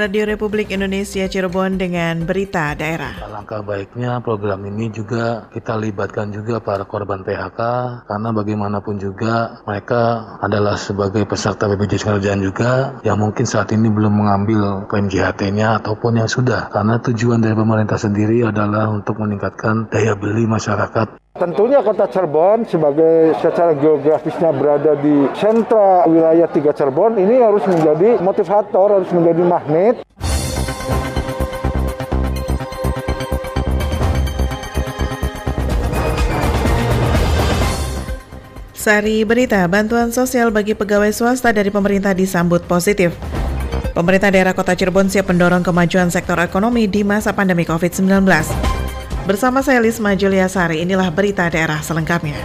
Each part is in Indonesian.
Radio Republik Indonesia Cirebon dengan berita daerah. Alangkah baiknya program ini juga kita libatkan juga para korban PHK karena bagaimanapun juga mereka adalah sebagai peserta BPJS Kerjaan juga yang mungkin saat ini belum mengambil klaim JHT-nya ataupun yang sudah karena tujuan dari pemerintah sendiri adalah untuk meningkatkan daya beli masyarakat Tentunya kota Cirebon sebagai secara geografisnya berada di sentra wilayah tiga Cirebon ini harus menjadi motivator, harus menjadi magnet. Sari berita, bantuan sosial bagi pegawai swasta dari pemerintah disambut positif. Pemerintah daerah kota Cirebon siap mendorong kemajuan sektor ekonomi di masa pandemi COVID-19. Bersama saya Lisma Juliasari, inilah berita daerah selengkapnya.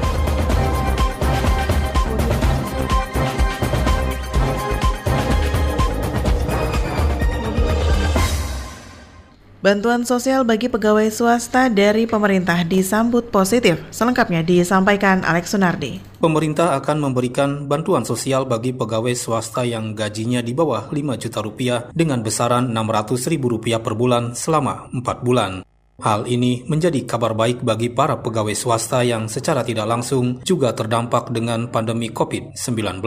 Bantuan sosial bagi pegawai swasta dari pemerintah disambut positif. Selengkapnya disampaikan Alex Sunardi. Pemerintah akan memberikan bantuan sosial bagi pegawai swasta yang gajinya di bawah 5 juta rupiah dengan besaran 600 ribu rupiah per bulan selama 4 bulan. Hal ini menjadi kabar baik bagi para pegawai swasta yang secara tidak langsung juga terdampak dengan pandemi COVID-19.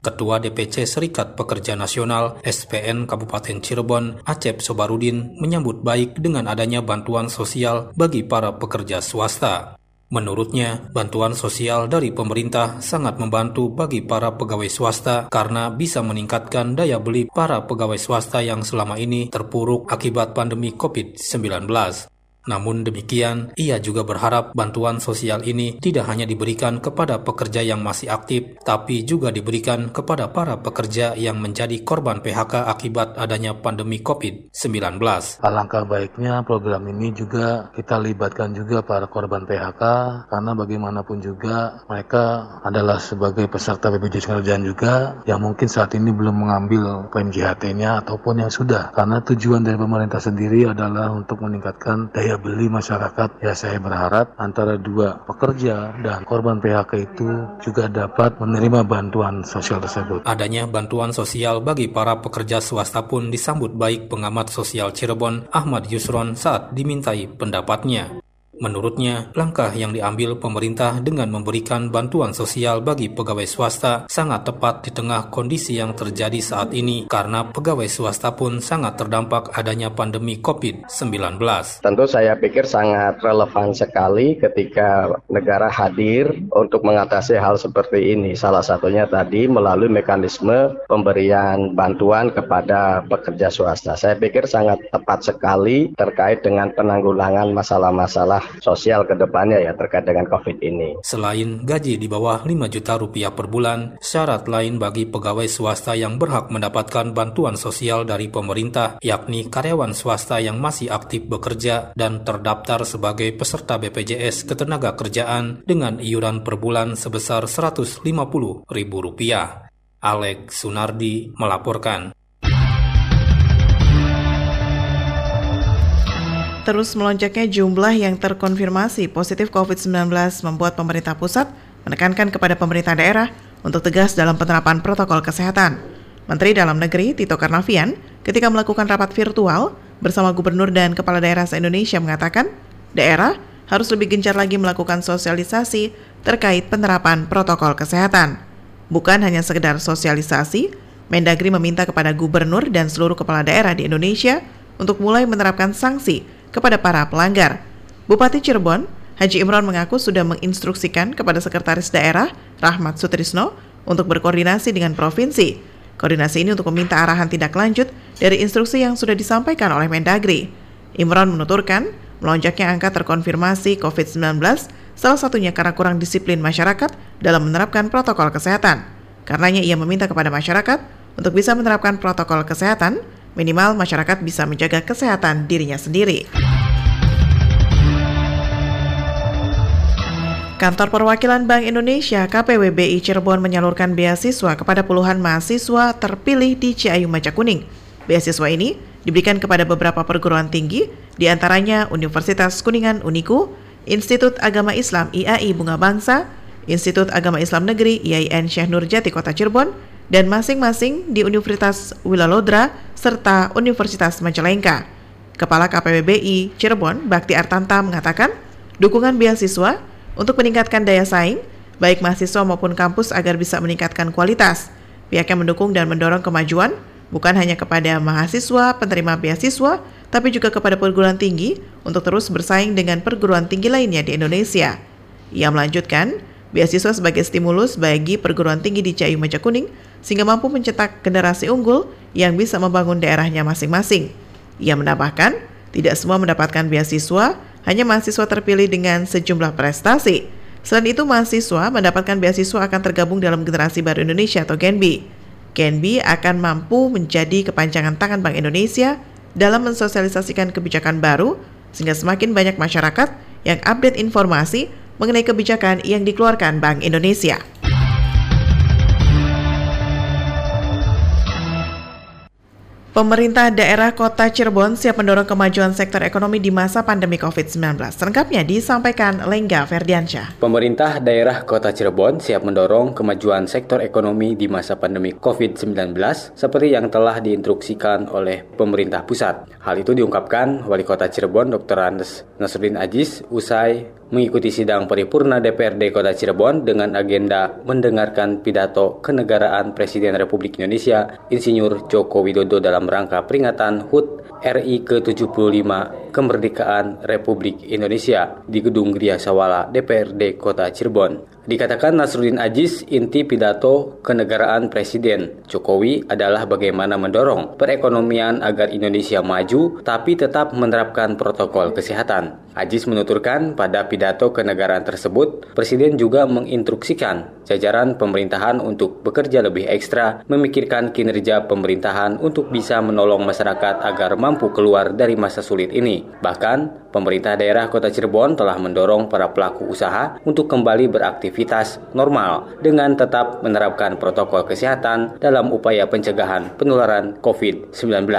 Ketua DPC Serikat Pekerja Nasional SPN Kabupaten Cirebon, Acep Sobarudin, menyambut baik dengan adanya bantuan sosial bagi para pekerja swasta. Menurutnya, bantuan sosial dari pemerintah sangat membantu bagi para pegawai swasta karena bisa meningkatkan daya beli para pegawai swasta yang selama ini terpuruk akibat pandemi COVID-19. Namun demikian, ia juga berharap bantuan sosial ini tidak hanya diberikan kepada pekerja yang masih aktif, tapi juga diberikan kepada para pekerja yang menjadi korban PHK akibat adanya pandemi COVID-19. Alangkah baiknya program ini juga kita libatkan juga para korban PHK, karena bagaimanapun juga mereka adalah sebagai peserta BPJS Kerjaan juga yang mungkin saat ini belum mengambil klaim JHT-nya ataupun yang sudah. Karena tujuan dari pemerintah sendiri adalah untuk meningkatkan daya daya beli masyarakat. Ya saya berharap antara dua pekerja dan korban PHK itu juga dapat menerima bantuan sosial tersebut. Adanya bantuan sosial bagi para pekerja swasta pun disambut baik pengamat sosial Cirebon Ahmad Yusron saat dimintai pendapatnya. Menurutnya, langkah yang diambil pemerintah dengan memberikan bantuan sosial bagi pegawai swasta sangat tepat di tengah kondisi yang terjadi saat ini karena pegawai swasta pun sangat terdampak adanya pandemi COVID-19. Tentu saya pikir sangat relevan sekali ketika negara hadir untuk mengatasi hal seperti ini. Salah satunya tadi melalui mekanisme pemberian bantuan kepada pekerja swasta. Saya pikir sangat tepat sekali terkait dengan penanggulangan masalah-masalah sosial ke depannya ya terkait dengan COVID ini. Selain gaji di bawah 5 juta rupiah per bulan, syarat lain bagi pegawai swasta yang berhak mendapatkan bantuan sosial dari pemerintah yakni karyawan swasta yang masih aktif bekerja dan terdaftar sebagai peserta BPJS ketenaga kerjaan dengan iuran per bulan sebesar Rp150.000. Alex Sunardi melaporkan. Terus melonjaknya jumlah yang terkonfirmasi positif COVID-19 membuat pemerintah pusat menekankan kepada pemerintah daerah untuk tegas dalam penerapan protokol kesehatan. Menteri Dalam Negeri Tito Karnavian ketika melakukan rapat virtual bersama gubernur dan kepala daerah se-Indonesia mengatakan, daerah harus lebih gencar lagi melakukan sosialisasi terkait penerapan protokol kesehatan. Bukan hanya sekedar sosialisasi, Mendagri meminta kepada gubernur dan seluruh kepala daerah di Indonesia untuk mulai menerapkan sanksi kepada para pelanggar. Bupati Cirebon, Haji Imron mengaku sudah menginstruksikan kepada Sekretaris Daerah, Rahmat Sutrisno, untuk berkoordinasi dengan provinsi. Koordinasi ini untuk meminta arahan tindak lanjut dari instruksi yang sudah disampaikan oleh Mendagri. Imron menuturkan, melonjaknya angka terkonfirmasi COVID-19 salah satunya karena kurang disiplin masyarakat dalam menerapkan protokol kesehatan. Karenanya ia meminta kepada masyarakat untuk bisa menerapkan protokol kesehatan Minimal masyarakat bisa menjaga kesehatan dirinya sendiri. Kantor Perwakilan Bank Indonesia KPWBI Cirebon menyalurkan beasiswa kepada puluhan mahasiswa terpilih di Ciayu Maja Kuning. Beasiswa ini diberikan kepada beberapa perguruan tinggi, di antaranya Universitas Kuningan Uniku, Institut Agama Islam IAI Bunga Bangsa, Institut Agama Islam Negeri IAIN Syekh Nurjati Kota Cirebon, dan masing-masing di Universitas Wilalodra serta Universitas Majalengka. Kepala KPBBI Cirebon, Bakti Artanta mengatakan, dukungan beasiswa untuk meningkatkan daya saing, baik mahasiswa maupun kampus agar bisa meningkatkan kualitas. Pihaknya mendukung dan mendorong kemajuan, bukan hanya kepada mahasiswa penerima beasiswa, tapi juga kepada perguruan tinggi untuk terus bersaing dengan perguruan tinggi lainnya di Indonesia. Ia melanjutkan, beasiswa sebagai stimulus bagi perguruan tinggi di Cayu Meja Kuning sehingga mampu mencetak generasi unggul yang bisa membangun daerahnya masing-masing. Ia menambahkan, tidak semua mendapatkan beasiswa, hanya mahasiswa terpilih dengan sejumlah prestasi. Selain itu, mahasiswa mendapatkan beasiswa akan tergabung dalam generasi baru Indonesia atau GENBI. GENBI akan mampu menjadi kepanjangan tangan Bank Indonesia dalam mensosialisasikan kebijakan baru, sehingga semakin banyak masyarakat yang update informasi mengenai kebijakan yang dikeluarkan Bank Indonesia. Pemerintah daerah kota Cirebon siap mendorong kemajuan sektor ekonomi di masa pandemi COVID-19. Selengkapnya disampaikan Lengga Ferdiansyah. Pemerintah daerah kota Cirebon siap mendorong kemajuan sektor ekonomi di masa pandemi COVID-19 seperti yang telah diinstruksikan oleh pemerintah pusat. Hal itu diungkapkan Wali Kota Cirebon Dr. Andes Nasruddin Ajis usai mengikuti sidang paripurna DPRD Kota Cirebon dengan agenda mendengarkan pidato kenegaraan Presiden Republik Indonesia Insinyur Joko Widodo dalam rangka peringatan HUT RI ke-75 Kemerdekaan Republik Indonesia di Gedung Gria Sawala DPRD Kota Cirebon. Dikatakan Nasruddin Ajis, inti pidato kenegaraan Presiden Jokowi adalah bagaimana mendorong perekonomian agar Indonesia maju tapi tetap menerapkan protokol kesehatan. Ajis menuturkan pada pidato kenegaraan tersebut, Presiden juga menginstruksikan jajaran pemerintahan untuk bekerja lebih ekstra, memikirkan kinerja pemerintahan untuk bisa menolong masyarakat agar mampu keluar dari masa sulit ini. Bahkan, pemerintah daerah Kota Cirebon telah mendorong para pelaku usaha untuk kembali beraktivitas aktivitas normal dengan tetap menerapkan protokol kesehatan dalam upaya pencegahan penularan COVID-19.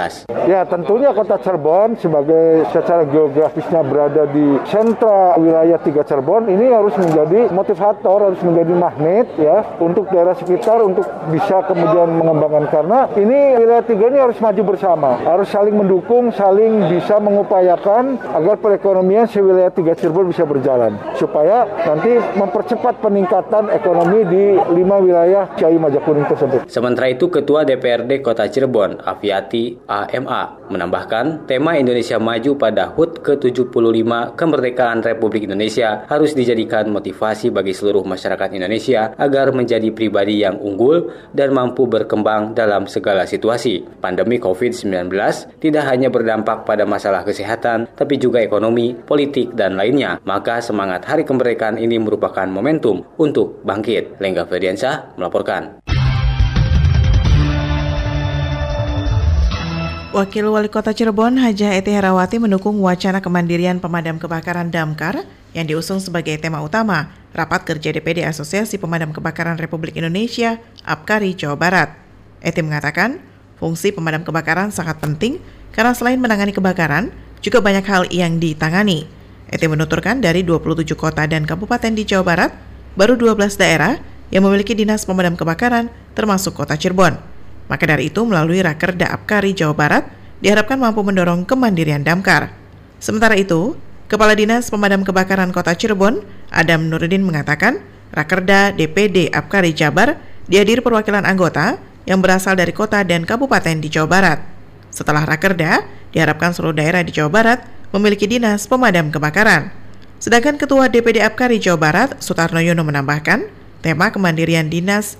Ya, tentunya Kota Cirebon sebagai secara geografisnya berada di sentra wilayah tiga Cirebon ini harus menjadi motivator, harus menjadi magnet ya untuk daerah sekitar untuk bisa kemudian mengembangkan karena ini wilayah tiga ini harus maju bersama, harus saling mendukung, saling bisa mengupayakan agar perekonomian si wilayah tiga Cirebon bisa berjalan supaya nanti mempercepat peningkatan ekonomi di lima wilayah Ciayu Majakuning tersebut. Sementara itu, Ketua DPRD Kota Cirebon, Aviati AMA, menambahkan tema Indonesia Maju pada HUT ke-75 Kemerdekaan Republik Indonesia harus dijadikan motivasi bagi seluruh masyarakat Indonesia agar menjadi pribadi yang unggul dan mampu berkembang dalam segala situasi. Pandemi COVID-19 tidak hanya berdampak pada masalah kesehatan, tapi juga ekonomi, politik, dan lainnya. Maka semangat Hari Kemerdekaan ini merupakan momentum untuk bangkit. Lengga Ferdiansyah melaporkan. Wakil Wali Kota Cirebon, Haja Eti Herawati mendukung wacana kemandirian pemadam kebakaran Damkar yang diusung sebagai tema utama Rapat Kerja DPD Asosiasi Pemadam Kebakaran Republik Indonesia, APKARI, Jawa Barat. Eti mengatakan, fungsi pemadam kebakaran sangat penting karena selain menangani kebakaran, juga banyak hal yang ditangani. Eti menuturkan dari 27 kota dan kabupaten di Jawa Barat, baru 12 daerah yang memiliki dinas pemadam kebakaran termasuk kota Cirebon. Maka dari itu melalui Rakerda Apkari Jawa Barat diharapkan mampu mendorong kemandirian damkar. Sementara itu, Kepala Dinas Pemadam Kebakaran Kota Cirebon, Adam Nurudin mengatakan, Rakerda DPD Apkari Jabar dihadiri perwakilan anggota yang berasal dari kota dan kabupaten di Jawa Barat. Setelah Rakerda, diharapkan seluruh daerah di Jawa Barat memiliki dinas pemadam kebakaran. Sedangkan Ketua DPD Apkari Jawa Barat, Sutarno Yono menambahkan, tema kemandirian dinas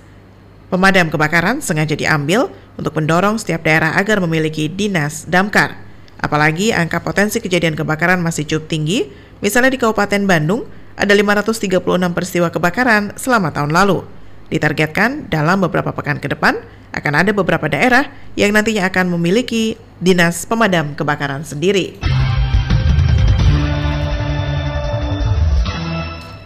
pemadam kebakaran sengaja diambil untuk mendorong setiap daerah agar memiliki dinas damkar. Apalagi angka potensi kejadian kebakaran masih cukup tinggi, misalnya di Kabupaten Bandung ada 536 peristiwa kebakaran selama tahun lalu. Ditargetkan dalam beberapa pekan ke depan akan ada beberapa daerah yang nantinya akan memiliki dinas pemadam kebakaran sendiri.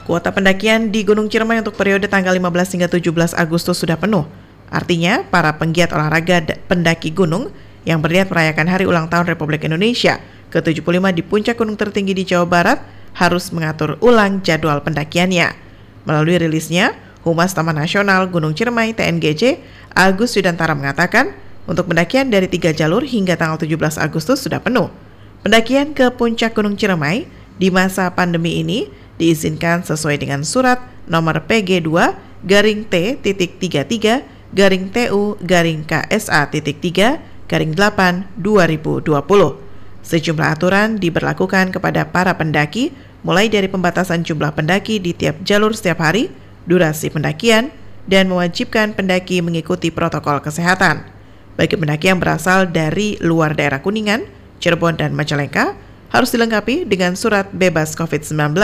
Kuota pendakian di Gunung Ciremai untuk periode tanggal 15 hingga 17 Agustus sudah penuh. Artinya, para penggiat olahraga pendaki gunung yang berniat merayakan Hari Ulang Tahun Republik Indonesia ke-75 di puncak gunung tertinggi di Jawa Barat harus mengatur ulang jadwal pendakiannya. Melalui rilisnya, Humas Taman Nasional Gunung Ciremai TNGC, Agus Yudantara mengatakan, untuk pendakian dari tiga jalur hingga tanggal 17 Agustus sudah penuh. Pendakian ke puncak Gunung Ciremai di masa pandemi ini diizinkan sesuai dengan surat nomor PG2 garing T titik 33 garing TU garing KSA titik 3 garing 8 2020. Sejumlah aturan diberlakukan kepada para pendaki mulai dari pembatasan jumlah pendaki di tiap jalur setiap hari, durasi pendakian, dan mewajibkan pendaki mengikuti protokol kesehatan. Bagi pendaki yang berasal dari luar daerah Kuningan, Cirebon, dan Majalengka, harus dilengkapi dengan surat bebas COVID-19.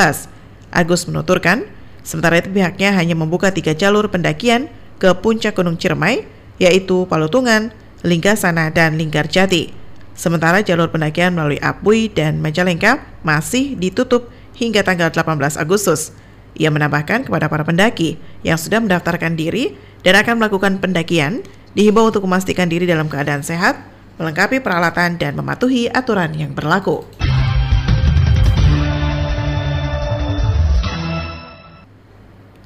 Agus menuturkan, sementara itu pihaknya hanya membuka tiga jalur pendakian ke puncak Gunung Ciremai, yaitu Palutungan, Linggasana, dan Linggarjati. Sementara jalur pendakian melalui Apui dan Majalengka masih ditutup hingga tanggal 18 Agustus. Ia menambahkan kepada para pendaki yang sudah mendaftarkan diri dan akan melakukan pendakian, dihimbau untuk memastikan diri dalam keadaan sehat, melengkapi peralatan dan mematuhi aturan yang berlaku.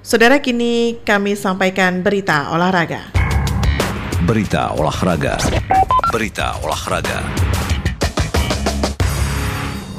Saudara kini kami sampaikan berita olahraga. Berita olahraga. Berita olahraga.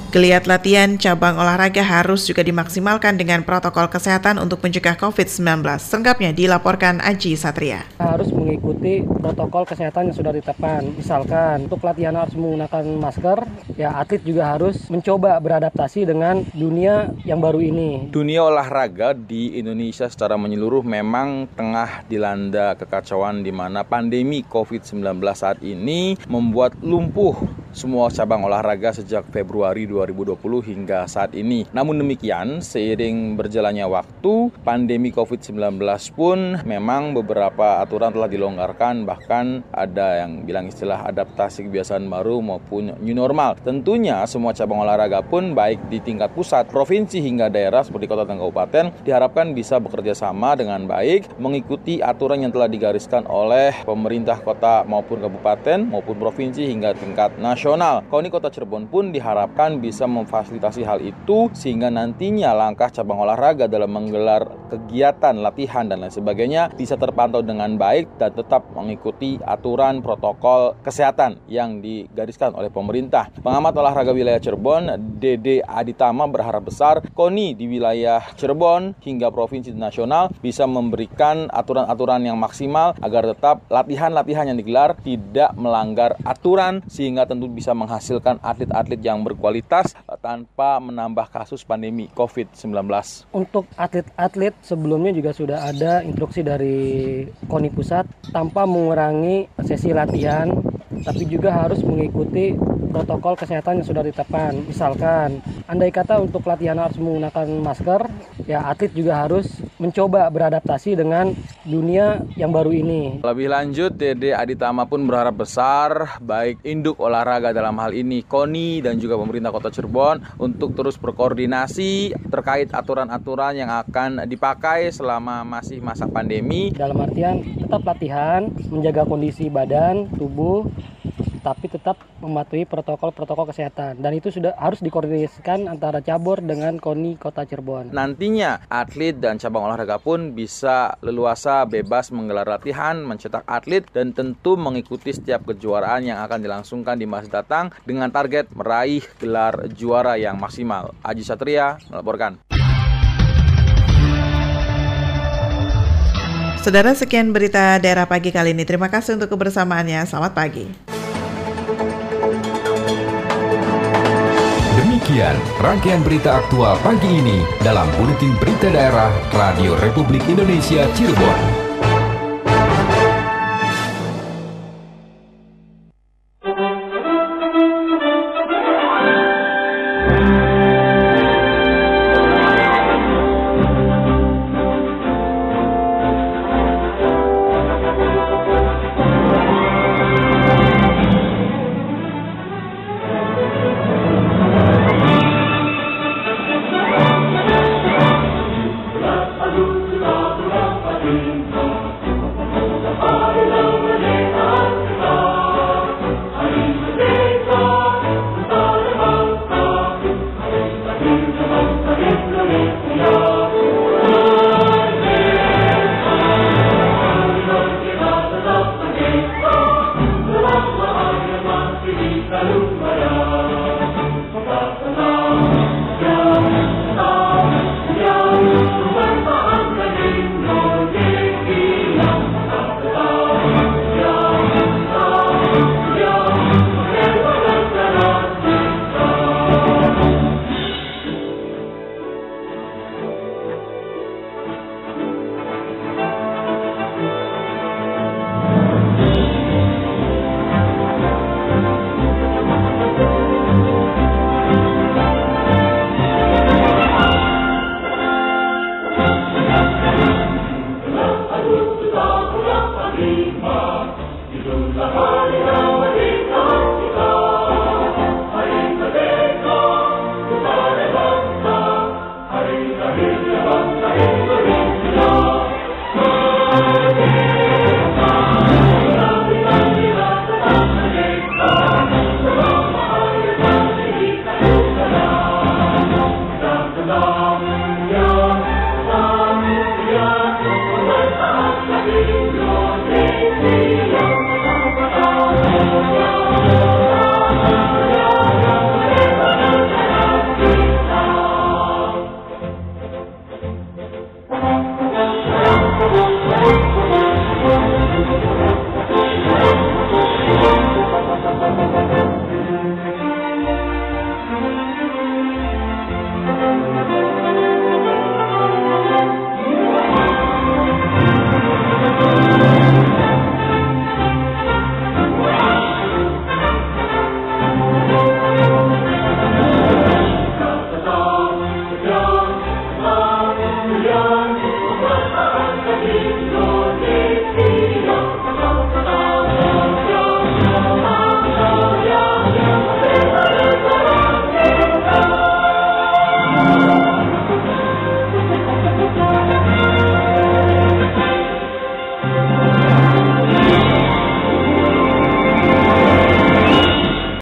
Geliat latihan cabang olahraga harus juga dimaksimalkan dengan protokol kesehatan untuk mencegah COVID-19. Selengkapnya dilaporkan Aji Satria. Harus mengikuti protokol kesehatan yang sudah ditetapkan. Misalkan untuk latihan harus menggunakan masker, ya atlet juga harus mencoba beradaptasi dengan dunia yang baru ini. Dunia olahraga di Indonesia secara menyeluruh memang tengah dilanda kekacauan di mana pandemi COVID-19 saat ini membuat lumpuh semua cabang olahraga sejak Februari 2020 hingga saat ini. Namun demikian, seiring berjalannya waktu, pandemi COVID-19 pun memang beberapa aturan telah dilonggarkan, bahkan ada yang bilang istilah adaptasi kebiasaan baru maupun new normal. Tentunya semua cabang olahraga pun baik di tingkat pusat, provinsi hingga daerah seperti kota dan kabupaten diharapkan bisa bekerja sama dengan baik mengikuti aturan yang telah digariskan oleh pemerintah kota maupun kabupaten maupun provinsi hingga tingkat nasional. Koni Kota Cirebon pun diharapkan bisa memfasilitasi hal itu sehingga nantinya langkah cabang olahraga dalam menggelar kegiatan latihan dan lain sebagainya bisa terpantau dengan baik dan tetap mengikuti aturan protokol kesehatan yang digariskan oleh pemerintah. Pengamat olahraga wilayah Cirebon, Dede Aditama berharap besar KONI di wilayah Cirebon hingga provinsi nasional bisa memberikan aturan-aturan yang maksimal agar tetap latihan-latihan yang digelar tidak melanggar aturan sehingga tentu bisa menghasilkan atlet-atlet yang berkualitas tanpa menambah kasus pandemi COVID-19. Untuk atlet-atlet sebelumnya juga sudah ada instruksi dari KONI Pusat tanpa mengurangi sesi latihan tapi juga harus mengikuti protokol kesehatan yang sudah ditetapkan. Misalkan, andai kata untuk latihan harus menggunakan masker, ya atlet juga harus mencoba beradaptasi dengan dunia yang baru ini. Lebih lanjut, Dede Aditama pun berharap besar, baik induk olahraga dalam hal ini KONI dan juga pemerintah Kota Cirebon untuk terus berkoordinasi terkait aturan-aturan yang akan dipakai selama masih masa pandemi. Dalam artian tetap latihan, menjaga kondisi badan, tubuh, tapi tetap mematuhi protokol-protokol kesehatan dan itu sudah harus dikoordinasikan antara cabur dengan KONI Kota Cirebon. Nantinya atlet dan cabang olahraga pun bisa leluasa bebas menggelar latihan, mencetak atlet dan tentu mengikuti setiap kejuaraan yang akan dilangsungkan di masa datang dengan target meraih gelar juara yang maksimal. Aji Satria melaporkan. Saudara sekian berita daerah pagi kali ini. Terima kasih untuk kebersamaannya. Selamat pagi. Demikian rangkaian berita aktual pagi ini dalam Buletin Berita Daerah Radio Republik Indonesia Cirebon.